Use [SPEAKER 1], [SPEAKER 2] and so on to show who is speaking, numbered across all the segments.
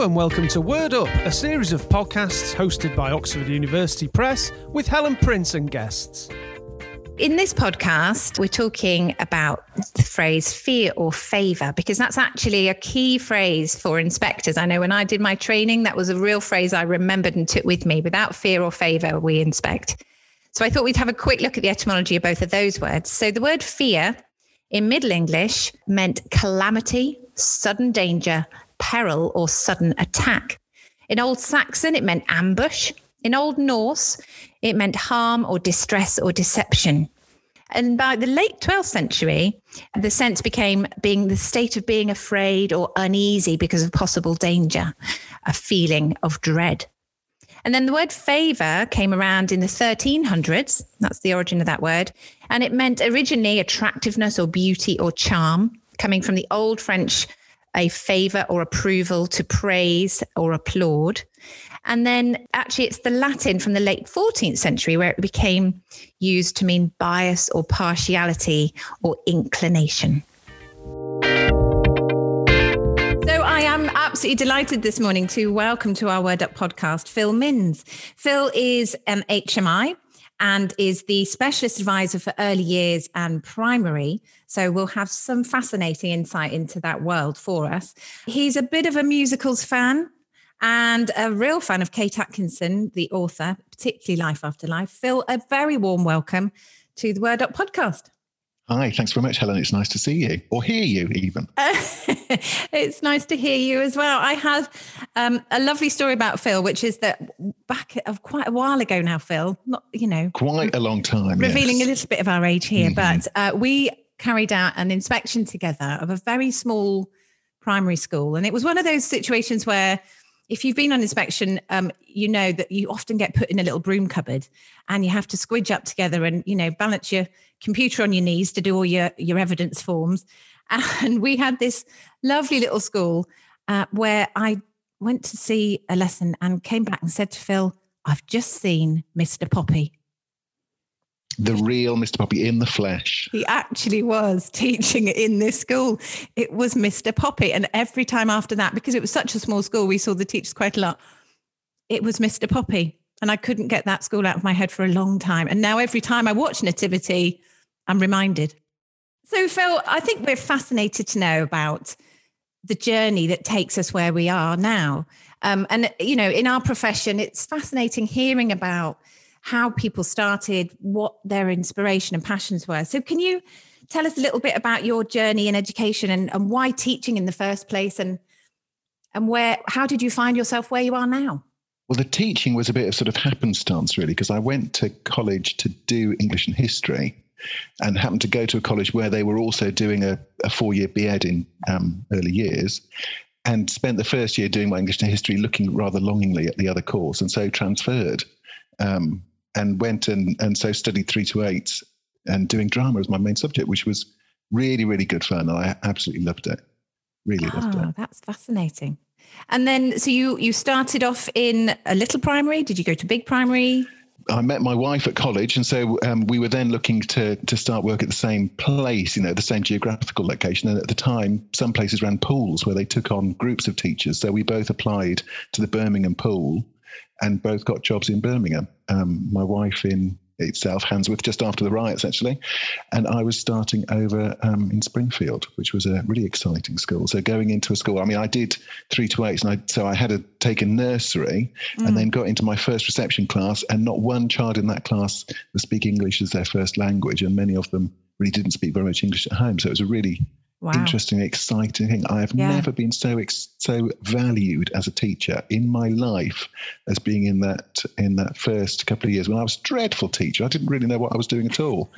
[SPEAKER 1] And welcome to Word Up, a series of podcasts hosted by Oxford University Press with Helen Prince and guests.
[SPEAKER 2] In this podcast, we're talking about the phrase fear or favour because that's actually a key phrase for inspectors. I know when I did my training, that was a real phrase I remembered and took with me. Without fear or favour, we inspect. So I thought we'd have a quick look at the etymology of both of those words. So the word fear in Middle English meant calamity, sudden danger, peril, or sudden attack. In Old Saxon, it meant ambush. In Old Norse, it meant harm or distress or deception. And by the late 12th century, the sense became being the state of being afraid or uneasy because of possible danger, a feeling of dread. And then the word favor came around in the 1300s. That's the origin of that word. And it meant originally attractiveness or beauty or charm, coming from the old French, a favor or approval to praise or applaud. And then actually, it's the Latin from the late 14th century where it became used to mean bias or partiality or inclination. So I am absolutely delighted this morning to welcome to our Word Up podcast Phil Minns. Phil is an HMI and is the specialist advisor for early years and primary. So we'll have some fascinating insight into that world for us. He's a bit of a musicals fan and a real fan of Kate Atkinson, the author, particularly Life After Life. Phil, a very warm welcome to the Word Up podcast.
[SPEAKER 3] Hi, thanks very much, Helen. It's nice to see you or hear you, even. Uh,
[SPEAKER 2] it's nice to hear you as well. I have um, a lovely story about Phil, which is that back of quite a while ago now, Phil, not you know,
[SPEAKER 3] quite a long time,
[SPEAKER 2] revealing
[SPEAKER 3] yes.
[SPEAKER 2] a little bit of our age here, mm-hmm. but uh, we carried out an inspection together of a very small primary school, and it was one of those situations where if you've been on inspection, um, you know that you often get put in a little broom cupboard and you have to squidge up together and, you know, balance your computer on your knees to do all your, your evidence forms. And we had this lovely little school uh, where I went to see a lesson and came back and said to Phil, I've just seen Mr. Poppy
[SPEAKER 3] the real Mr. Poppy in the flesh.
[SPEAKER 2] He actually was teaching in this school. It was Mr. Poppy. And every time after that, because it was such a small school, we saw the teachers quite a lot. It was Mr. Poppy. And I couldn't get that school out of my head for a long time. And now every time I watch Nativity, I'm reminded. So, Phil, I think we're fascinated to know about the journey that takes us where we are now. Um, and, you know, in our profession, it's fascinating hearing about how people started, what their inspiration and passions were. So, can you tell us a little bit about your journey in education and, and why teaching in the first place and and where how did you find yourself where you are now?
[SPEAKER 3] Well, the teaching was a bit of sort of happenstance, really, because I went to college to do English and history and happened to go to a college where they were also doing a, a four year BEd in um, early years and spent the first year doing my English and history looking rather longingly at the other course and so transferred. Um, and went and, and so studied three to eight and doing drama as my main subject, which was really, really good fun. And I absolutely loved it. Really oh, loved it.
[SPEAKER 2] Ah, that's fascinating. And then, so you you started off in a little primary. Did you go to big primary?
[SPEAKER 3] I met my wife at college, and so um, we were then looking to to start work at the same place, you know, the same geographical location. And at the time, some places ran pools where they took on groups of teachers. So we both applied to the Birmingham pool, and both got jobs in Birmingham. Um, my wife in itself, Handsworth, just after the riots, actually. And I was starting over um, in Springfield, which was a really exciting school. So going into a school, I mean, I did three to eight, and I, so I had to take a nursery mm. and then got into my first reception class, and not one child in that class was speaking English as their first language, and many of them really didn't speak very much English at home. So it was a really Wow. interesting, exciting thing. I have yeah. never been so ex- so valued as a teacher in my life as being in that in that first couple of years when I was a dreadful teacher. I didn't really know what I was doing at all,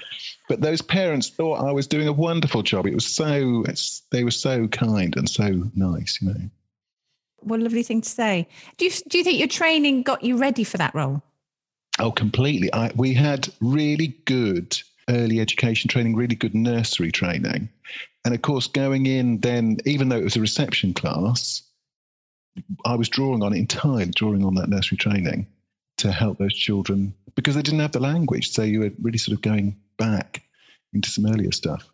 [SPEAKER 3] but those parents thought I was doing a wonderful job. It was so they were so kind and so nice, you know.
[SPEAKER 2] What a lovely thing to say. Do you do you think your training got you ready for that role?
[SPEAKER 3] Oh, completely. I, we had really good early education training, really good nursery training. And of course, going in then, even though it was a reception class, I was drawing on it entirely, drawing on that nursery training to help those children because they didn't have the language. So you were really sort of going back into some earlier stuff.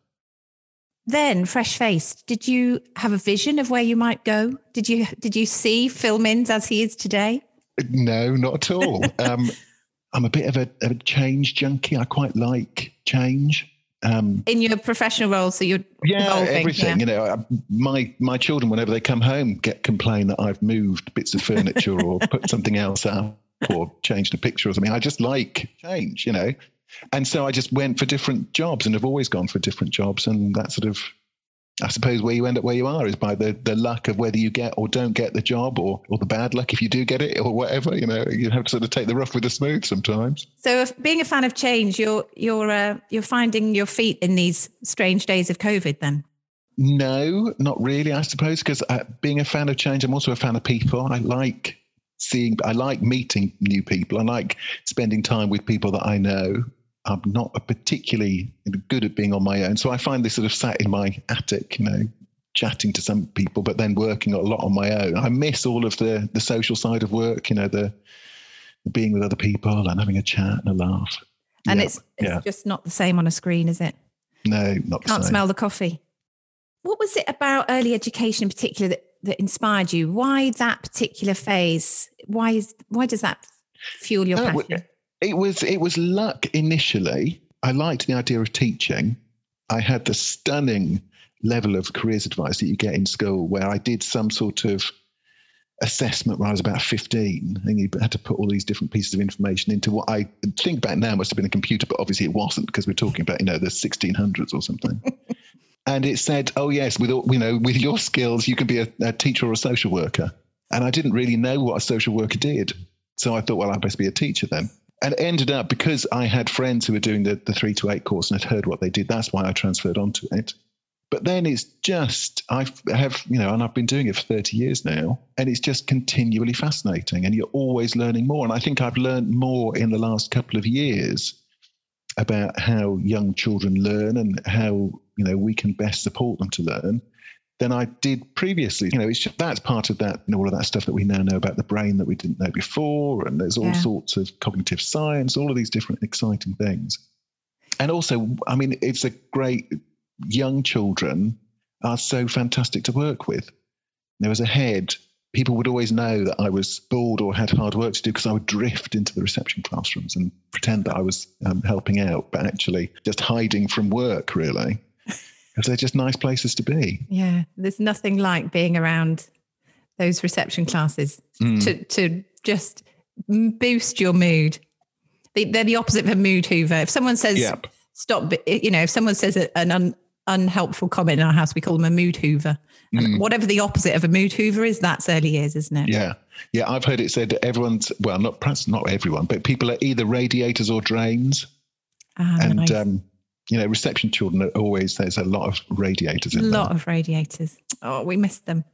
[SPEAKER 2] then fresh faced did you have a vision of where you might go did you did you see phil minns as he is today
[SPEAKER 3] no not at all um, i'm a bit of a, a, change junkie i quite like change
[SPEAKER 2] um, in your professional role so you're
[SPEAKER 3] yeah evolving, everything yeah. you know my my children whenever they come home get complain that i've moved bits of furniture or put something else up or changed a picture or something i just like change you know and so I just went for different jobs and have always gone for different jobs. And that sort of, I suppose, where you end up where you are is by the, the luck of whether you get or don't get the job or, or the bad luck if you do get it or whatever. You know, you have to sort of take the rough with the smooth sometimes.
[SPEAKER 2] So, if being a fan of change, you're you're uh, you're finding your feet in these strange days of COVID, then.
[SPEAKER 3] No, not really. I suppose because uh, being a fan of change, I'm also a fan of people. I like seeing, I like meeting new people. I like spending time with people that I know. I'm not particularly good at being on my own. So I find this sort of sat in my attic, you know, chatting to some people, but then working a lot on my own. I miss all of the the social side of work, you know, the, the being with other people and having a chat and a laugh.
[SPEAKER 2] And yeah, it's, it's yeah. just not the same on a screen, is it?
[SPEAKER 3] No, not
[SPEAKER 2] Can't smell the coffee. What was it about early education in particular that, that inspired you? Why that particular phase? Why is why does that fuel your passion?
[SPEAKER 3] It was it was luck initially. I liked the idea of teaching. I had the stunning level of careers advice that you get in school where I did some sort of assessment when I was about 15 and you had to put all these different pieces of information into what I think back now must have been a computer, but obviously it wasn't because we're talking about, you know, the 1600s or something. and it said, oh yes, with, you know, with your skills, you can be a, a teacher or a social worker. And I didn't really know what a social worker did. So I thought, well, I best be a teacher then and ended up because I had friends who were doing the, the three to eight course and had heard what they did. That's why I transferred onto it. But then it's just, I have, you know, and I've been doing it for 30 years now, and it's just continually fascinating. And you're always learning more. And I think I've learned more in the last couple of years about how young children learn and how, you know, we can best support them to learn than I did previously. You know, it's just, that's part of that, you know, all of that stuff that we now know about the brain that we didn't know before. And there's all yeah. sorts of cognitive science, all of these different exciting things. And also, I mean, it's a great, young children are so fantastic to work with. There was a head, people would always know that I was bored or had hard work to do because I would drift into the reception classrooms and pretend that I was um, helping out, but actually just hiding from work, really because they're just nice places to be.
[SPEAKER 2] Yeah, there's nothing like being around those reception classes mm. to to just boost your mood. They, are the opposite of a mood hoover. If someone says yep. stop, you know, if someone says an un, unhelpful comment in our house, we call them a mood hoover. And mm. whatever the opposite of a mood hoover is, that's early years, isn't it?
[SPEAKER 3] Yeah. Yeah, I've heard it said that everyone's well, not perhaps not everyone, but people are either radiators or drains. Ah, and nice. um, you know, reception children are always there's a lot of radiators in
[SPEAKER 2] A lot
[SPEAKER 3] there.
[SPEAKER 2] of radiators. Oh, we missed them.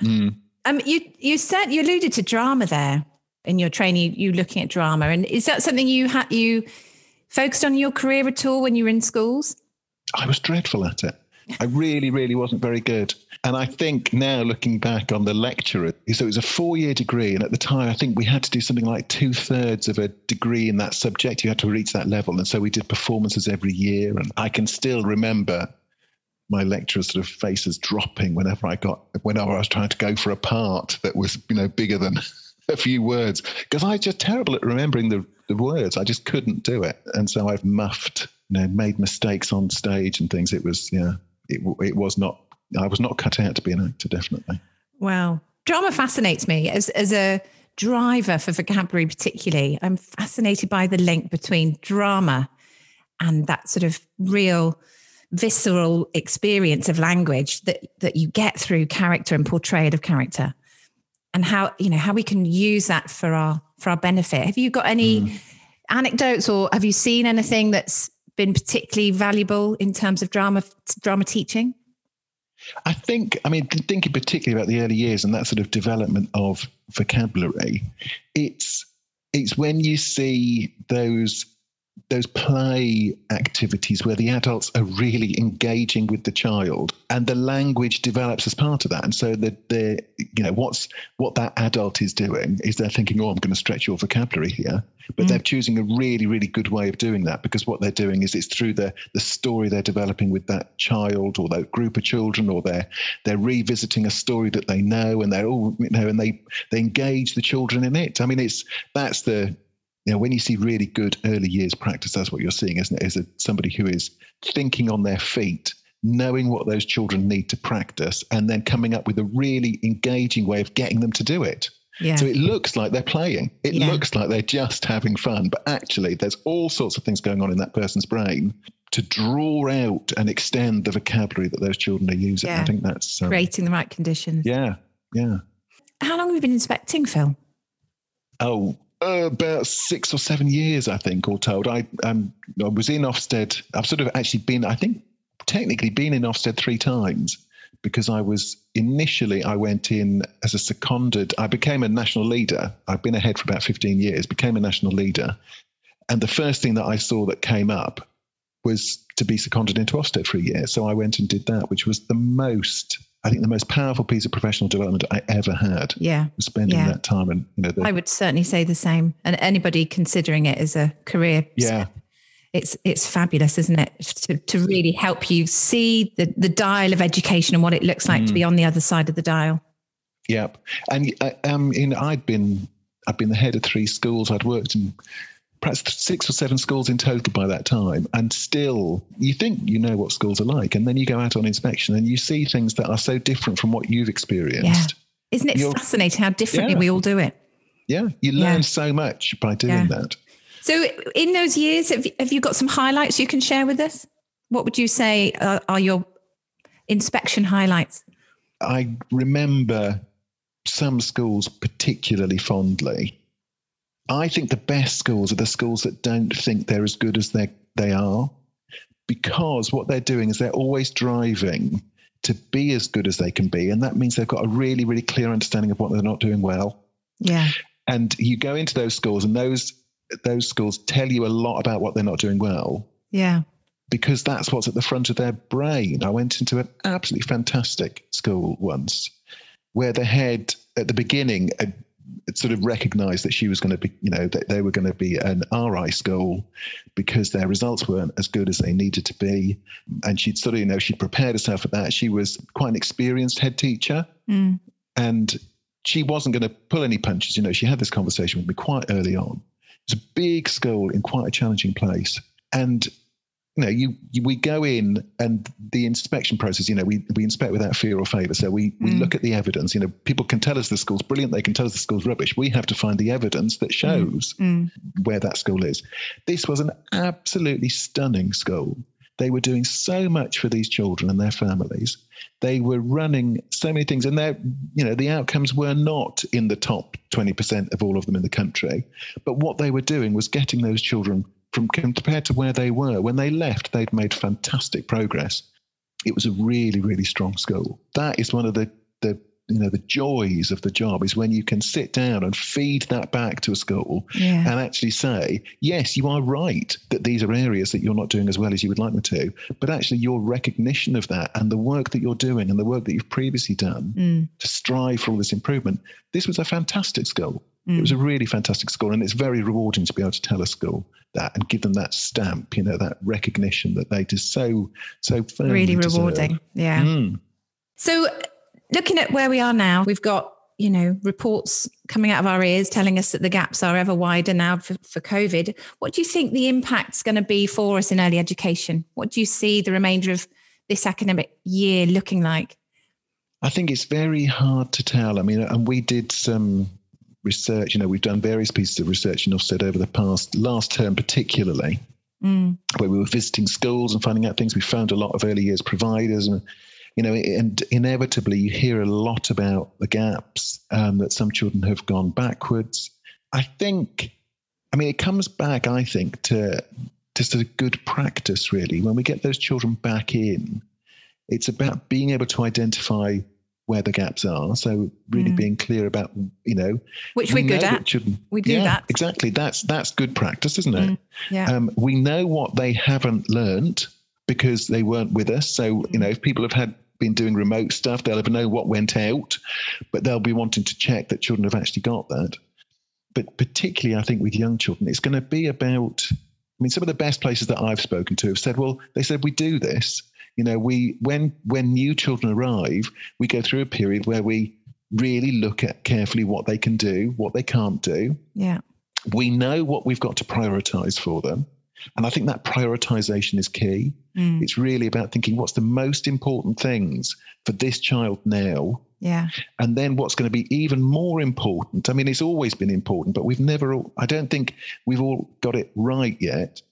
[SPEAKER 2] Mm. Um, you you said you alluded to drama there in your training. You, you looking at drama, and is that something you had you focused on your career at all when you were in schools?
[SPEAKER 3] I was dreadful at it. I really, really wasn't very good. And I think now looking back on the lecture, so it was a four year degree. And at the time, I think we had to do something like two thirds of a degree in that subject. You had to reach that level. And so we did performances every year. And I can still remember my lecturer's sort of faces dropping whenever I got, whenever I was trying to go for a part that was, you know, bigger than a few words. Because I was just terrible at remembering the, the words. I just couldn't do it. And so I've muffed, you know, made mistakes on stage and things. It was, yeah it, it was not, I was not cut out to be an actor, definitely.
[SPEAKER 2] Wow. Drama fascinates me as, as a driver for vocabulary, particularly. I'm fascinated by the link between drama and that sort of real visceral experience of language that that you get through character and portrayal of character and how you know how we can use that for our for our benefit have you got any mm. anecdotes or have you seen anything that's been particularly valuable in terms of drama drama teaching?
[SPEAKER 3] I think, I mean, thinking particularly about the early years and that sort of development of vocabulary, it's it's when you see those those play activities where the adults are really engaging with the child and the language develops as part of that. And so the the you know what's what that adult is doing is they're thinking oh i'm going to stretch your vocabulary here. But mm. they're choosing a really really good way of doing that because what they're doing is it's through the the story they're developing with that child or that group of children or they're they're revisiting a story that they know and they're all you know and they they engage the children in it. I mean it's that's the you know, when you see really good early years practice, that's what you're seeing, isn't it? Is a, somebody who is thinking on their feet, knowing what those children need to practice, and then coming up with a really engaging way of getting them to do it. Yeah. So it looks like they're playing. It yeah. looks like they're just having fun, but actually, there's all sorts of things going on in that person's brain to draw out and extend the vocabulary that those children are using. Yeah. I think that's
[SPEAKER 2] um, creating the right conditions.
[SPEAKER 3] Yeah, yeah.
[SPEAKER 2] How long have you been inspecting, Phil?
[SPEAKER 3] Oh, about six or seven years, I think, all told. I um, I was in Ofsted. I've sort of actually been, I think, technically been in Ofsted three times because I was initially I went in as a seconded. I became a national leader. I've been ahead for about fifteen years. Became a national leader, and the first thing that I saw that came up was to be seconded into Ofsted for a year. So I went and did that, which was the most I think the most powerful piece of professional development I ever had.
[SPEAKER 2] Yeah.
[SPEAKER 3] Spending
[SPEAKER 2] yeah.
[SPEAKER 3] that time and you know the,
[SPEAKER 2] I would certainly say the same. And anybody considering it as a career
[SPEAKER 3] yeah.
[SPEAKER 2] it's it's fabulous, isn't it? To to really help you see the the dial of education and what it looks like mm. to be on the other side of the dial.
[SPEAKER 3] Yep. And uh, um in I'd been I'd been the head of three schools. I'd worked in perhaps six or seven schools in total by that time. And still, you think you know what schools are like. And then you go out on inspection and you see things that are so different from what you've experienced.
[SPEAKER 2] Yeah. Isn't it You're, fascinating how differently yeah. we all do it?
[SPEAKER 3] Yeah. You learn yeah. so much by doing that.
[SPEAKER 2] So, in those years, have you, have you got some highlights you can share with us? What would you say are, are your inspection highlights?
[SPEAKER 3] I remember some schools particularly fondly I think the best schools are the schools that don't think they're as good as they they are, because what they're doing is they're always driving to be as good as they can be, and that means they've got a really really clear understanding of what they're not doing well.
[SPEAKER 2] Yeah.
[SPEAKER 3] And you go into those schools, and those those schools tell you a lot about what they're not doing well.
[SPEAKER 2] Yeah.
[SPEAKER 3] Because that's what's at the front of their brain. I went into an absolutely fantastic school once where the head at the beginning sort of recognized that she was going to be, you know, that they were going to be an RI school because their results weren't as good as they needed to be. And she'd sort of, you know, she'd prepared herself for that. She was quite an experienced head teacher. Mm. And she wasn't going to pull any punches. You know, she had this conversation with me quite early on. It's a big school in quite a challenging place. And you know, you, you, we go in and the inspection process, you know, we, we inspect without fear or favor. So we, we mm. look at the evidence. You know, people can tell us the school's brilliant, they can tell us the school's rubbish. We have to find the evidence that mm. shows mm. where that school is. This was an absolutely stunning school. They were doing so much for these children and their families. They were running so many things, and their, you know, the outcomes were not in the top 20% of all of them in the country. But what they were doing was getting those children from compared to where they were when they left they'd made fantastic progress it was a really really strong school that is one of the the you know the joys of the job is when you can sit down and feed that back to a school yeah. and actually say yes you are right that these are areas that you're not doing as well as you would like them to but actually your recognition of that and the work that you're doing and the work that you've previously done mm. to strive for all this improvement this was a fantastic school Mm. It was a mm. really fantastic school, and it's very rewarding to be able to tell a school that and give them that stamp, you know, that recognition that they just so so
[SPEAKER 2] really rewarding.
[SPEAKER 3] Deserve.
[SPEAKER 2] Yeah. Mm. So, looking at where we are now, we've got you know reports coming out of our ears telling us that the gaps are ever wider now for, for COVID. What do you think the impact's going to be for us in early education? What do you see the remainder of this academic year looking like?
[SPEAKER 3] I think it's very hard to tell. I mean, and we did some research. You know, we've done various pieces of research in Ofsted over the past last term, particularly, mm. where we were visiting schools and finding out things. We found a lot of early years providers, and you know, and inevitably you hear a lot about the gaps um, that some children have gone backwards. I think, I mean, it comes back. I think to just a good practice, really. When we get those children back in, it's about being able to identify where the gaps are. So really mm. being clear about, you know,
[SPEAKER 2] which we are good at. We do
[SPEAKER 3] yeah,
[SPEAKER 2] that
[SPEAKER 3] exactly. That's that's good practice, isn't it? Mm.
[SPEAKER 2] Yeah. Um,
[SPEAKER 3] we know what they haven't learned because they weren't with us. So you know, if people have had been doing remote stuff, they'll ever know what went out, but they'll be wanting to check that children have actually got that. But particularly, I think with young children, it's going to be about. I mean, some of the best places that I've spoken to have said, "Well, they said we do this." You know, we when when new children arrive, we go through a period where we really look at carefully what they can do, what they can't do.
[SPEAKER 2] Yeah.
[SPEAKER 3] We know what we've got to prioritize for them. And I think that prioritization is key. Mm. It's really about thinking what's the most important things for this child now.
[SPEAKER 2] Yeah.
[SPEAKER 3] And then what's going to be even more important. I mean, it's always been important, but we've never, I don't think we've all got it right yet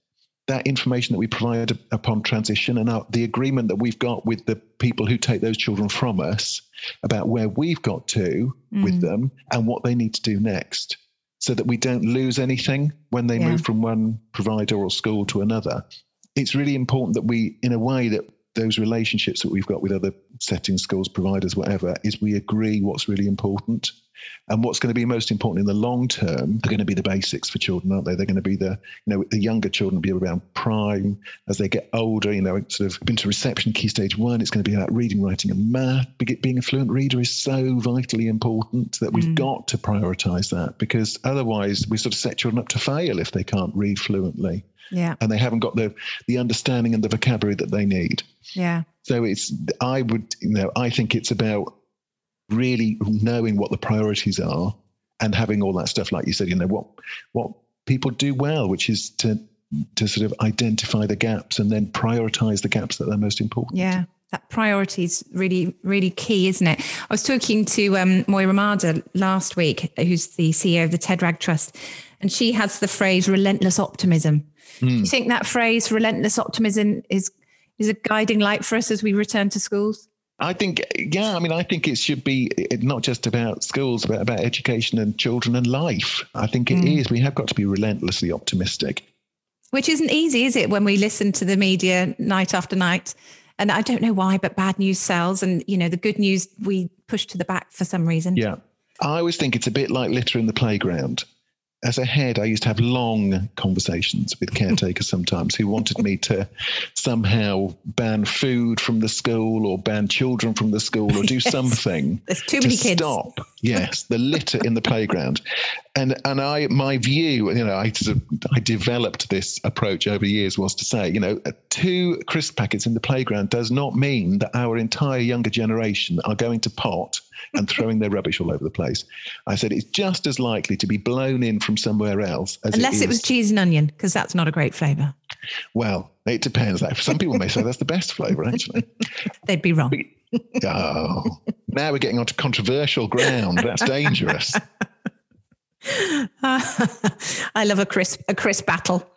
[SPEAKER 3] that information that we provide upon transition and our, the agreement that we've got with the people who take those children from us about where we've got to mm. with them and what they need to do next so that we don't lose anything when they yeah. move from one provider or school to another. It's really important that we, in a way, that those relationships that we've got with other settings, schools, providers, whatever, is we agree what's really important. And what's going to be most important in the long term are going to be the basics for children, aren't they? They're going to be the, you know, the younger children will be around prime. As they get older, you know, sort of into reception, key stage one, it's going to be about reading, writing, and math. Being a fluent reader is so vitally important that we've mm. got to prioritize that because otherwise we sort of set children up to fail if they can't read fluently.
[SPEAKER 2] Yeah.
[SPEAKER 3] And they haven't got the the understanding and the vocabulary that they need.
[SPEAKER 2] Yeah.
[SPEAKER 3] So it's I would, you know, I think it's about really knowing what the priorities are and having all that stuff, like you said, you know, what what people do well, which is to to sort of identify the gaps and then prioritize the gaps that are most important.
[SPEAKER 2] Yeah. That priority is really, really key, isn't it? I was talking to um, Moira Marder last week, who's the CEO of the Ted Wragg Trust, and she has the phrase relentless optimism. Mm. Do you think that phrase relentless optimism is is a guiding light for us as we return to schools?
[SPEAKER 3] I think, yeah, I mean, I think it should be not just about schools, but about education and children and life. I think it mm. is. We have got to be relentlessly optimistic.
[SPEAKER 2] Which isn't easy, is it, when we listen to the media night after night? And I don't know why, but bad news sells. And, you know, the good news we push to the back for some reason.
[SPEAKER 3] Yeah. I always think it's a bit like litter in the playground as a head, I used to have long conversations with caretakers sometimes who wanted me to somehow ban food from the school or ban children from the school or do yes. something.
[SPEAKER 2] There's too many kids.
[SPEAKER 3] Stop. Yes, the litter in the playground, and and I my view, you know, I I developed this approach over years was to say, you know, two crisp packets in the playground does not mean that our entire younger generation are going to pot and throwing their rubbish all over the place. I said it's just as likely to be blown in from somewhere else
[SPEAKER 2] unless
[SPEAKER 3] it,
[SPEAKER 2] it was cheese and onion, because that's not a great flavour.
[SPEAKER 3] Well, it depends. Some people may say that's the best flavour, actually.
[SPEAKER 2] They'd be wrong.
[SPEAKER 3] oh, now we're getting onto controversial ground. That's dangerous.
[SPEAKER 2] I love a crisp a crisp battle.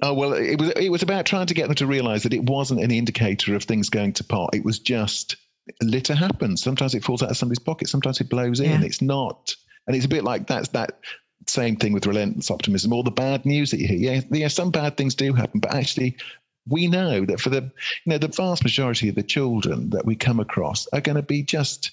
[SPEAKER 3] oh well, it was it was about trying to get them to realise that it wasn't an indicator of things going to pot. It was just litter happens. Sometimes it falls out of somebody's pocket. Sometimes it blows in. Yeah. It's not, and it's a bit like that's that same thing with relentless optimism. All the bad news that you hear. Yeah, yeah, some bad things do happen, but actually, we know that for the you know the vast majority of the children that we come across are going to be just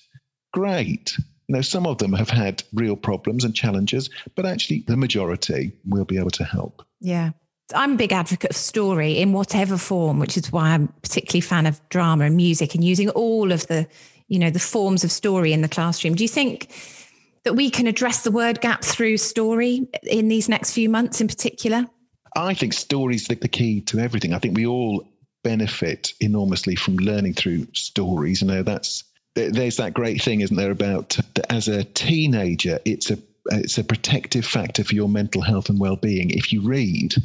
[SPEAKER 3] great. You know, some of them have had real problems and challenges, but actually, the majority will be able to help.
[SPEAKER 2] Yeah. I'm a big advocate of story in whatever form, which is why I'm particularly fan of drama and music and using all of the, you know, the forms of story in the classroom. Do you think that we can address the word gap through story in these next few months in particular?
[SPEAKER 3] I think stories the key to everything. I think we all benefit enormously from learning through stories. You know, that's there's that great thing, isn't there, about as a teenager, it's a it's a protective factor for your mental health and well-being if you read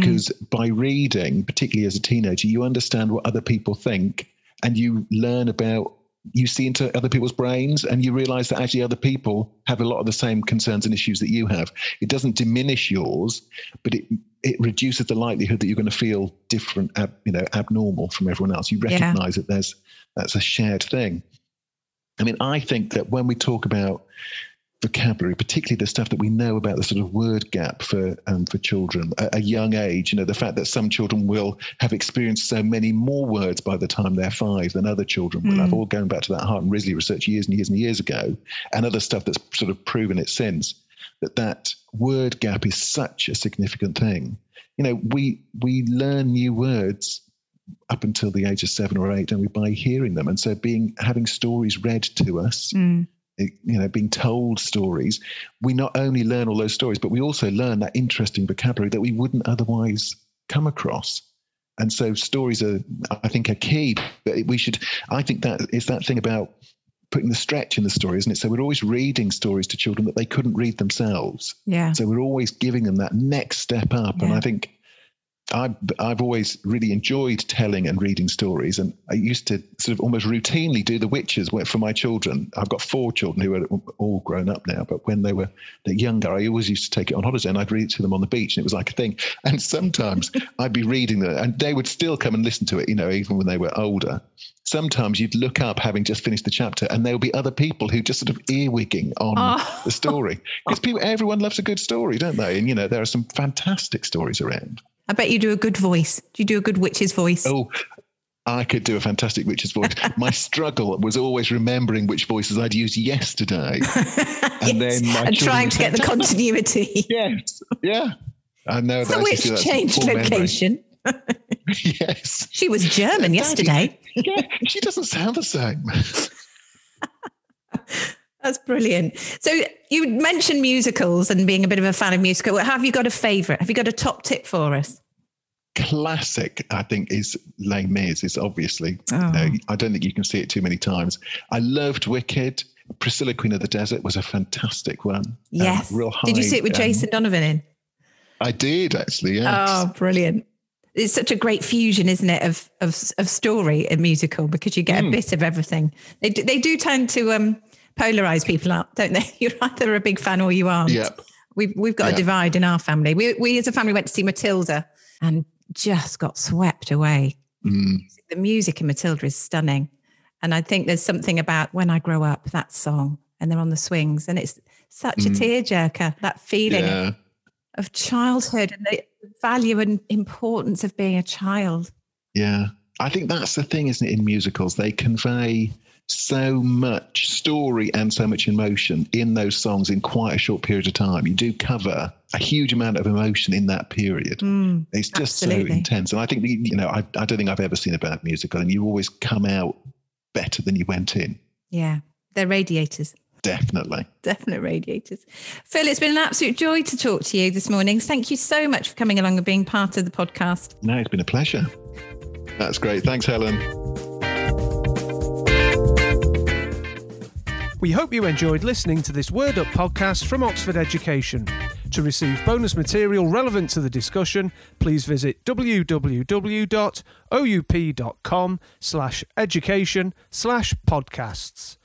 [SPEAKER 3] because mm. by reading, particularly as a teenager, you understand what other people think and you learn about you see into other people's brains and you realize that actually other people have a lot of the same concerns and issues that you have. It doesn't diminish yours, but it it reduces the likelihood that you're going to feel different, ab, you know, abnormal from everyone else. You recognize yeah. that there's that's a shared thing. I mean, I think that when we talk about vocabulary, particularly the stuff that we know about the sort of word gap for um, for children at a young age. You know, the fact that some children will have experienced so many more words by the time they're five than other children will have. All going back to that Hart and Risley research years and years and years ago, and other stuff that's sort of proven it since. That that word gap is such a significant thing. You know, we we learn new words up until the age of seven or eight, and we by hearing them, and so being having stories read to us.
[SPEAKER 2] Mm.
[SPEAKER 3] You know, being told stories, we not only learn all those stories, but we also learn that interesting vocabulary that we wouldn't otherwise come across. And so, stories are, I think, are key. But we should, I think that is that thing about putting the stretch in the story, isn't it? So we're always reading stories to children that they couldn't read themselves.
[SPEAKER 2] Yeah.
[SPEAKER 3] So we're always giving them that next step up. And I think I've, I've always really enjoyed telling and reading stories. And I used to sort of almost routinely do the witches for my children. I've got four children who are all grown up now, but when they were younger, I always used to take it on holiday and I'd read it to them on the beach. And it was like a thing. And sometimes I'd be reading them and they would still come and listen to it, you know, even when they were older. Sometimes you'd look up having just finished the chapter and there would be other people who just sort of earwigging on
[SPEAKER 2] Oh.
[SPEAKER 3] the story. Because people, everyone loves a good story, don't they? And, you know, there are some fantastic stories around.
[SPEAKER 2] I bet you do a good voice. Do you do a good witch's voice?
[SPEAKER 3] Oh, I could do a fantastic witch's voice. My struggle was always remembering which voices I'd used yesterday. And
[SPEAKER 2] Yes,
[SPEAKER 3] then my
[SPEAKER 2] and trying to get the continuity.
[SPEAKER 3] Yes. Yeah. I know
[SPEAKER 2] So
[SPEAKER 3] that. I
[SPEAKER 2] which
[SPEAKER 3] used to do that
[SPEAKER 2] changed location.
[SPEAKER 3] yes.
[SPEAKER 2] She was German yesterday.
[SPEAKER 3] Yeah. She doesn't sound the same.
[SPEAKER 2] That's brilliant. So you mentioned musicals and being a bit of a fan of musical. Have you got a favourite? Have you got a top tip for us?
[SPEAKER 3] Classic, I think, is Les Mis. Is obviously.
[SPEAKER 2] Oh.
[SPEAKER 3] You know, I don't think you can see it too many times. I loved Wicked. Priscilla, Queen of the Desert, was a fantastic one. Um,
[SPEAKER 2] Yes.
[SPEAKER 3] real
[SPEAKER 2] Did you see it with
[SPEAKER 3] um,
[SPEAKER 2] Jason Donovan in?
[SPEAKER 3] I did actually. Yes.
[SPEAKER 2] Oh, brilliant. It's such a great fusion, isn't it, of of, of story and musical because you get
[SPEAKER 3] Hmm.
[SPEAKER 2] a bit of everything. They do, they do tend to um, polarize people up, don't they? You're either a big fan or you aren't.
[SPEAKER 3] Yep.
[SPEAKER 2] We've we've got a divide in our family. We we as a family went to see Matilda and just got swept away.
[SPEAKER 3] Mm,
[SPEAKER 2] The music in Matilda is stunning, and I think there's something about when I grow up that song and they're on the swings and it's such a
[SPEAKER 3] Mm.
[SPEAKER 2] tearjerker. That feeling
[SPEAKER 3] yeah.
[SPEAKER 2] of childhood and the value and importance of being a child.
[SPEAKER 3] Yeah. I think that's the thing, isn't it, in musicals? They convey so much story and so much emotion in those songs in quite a short period of time. You do cover a huge amount of emotion in that period.
[SPEAKER 2] Mm,
[SPEAKER 3] It's just
[SPEAKER 2] absolutely.
[SPEAKER 3] so intense. And I think, you know, I, I don't think I've ever seen a bad musical, and you always come out better than you went in.
[SPEAKER 2] yeah, they're radiators.
[SPEAKER 3] Definitely.
[SPEAKER 2] Definite radiators. Phil, it's been an absolute joy to talk to you this morning. Thank you so much for coming along and being part of the podcast.
[SPEAKER 3] No, it's been a pleasure. That's great. Thanks, Helen.
[SPEAKER 1] We hope you enjoyed listening to this Word Up podcast from Oxford Education. To receive bonus material relevant to the discussion, please visit www.oup.com slash education slash podcasts.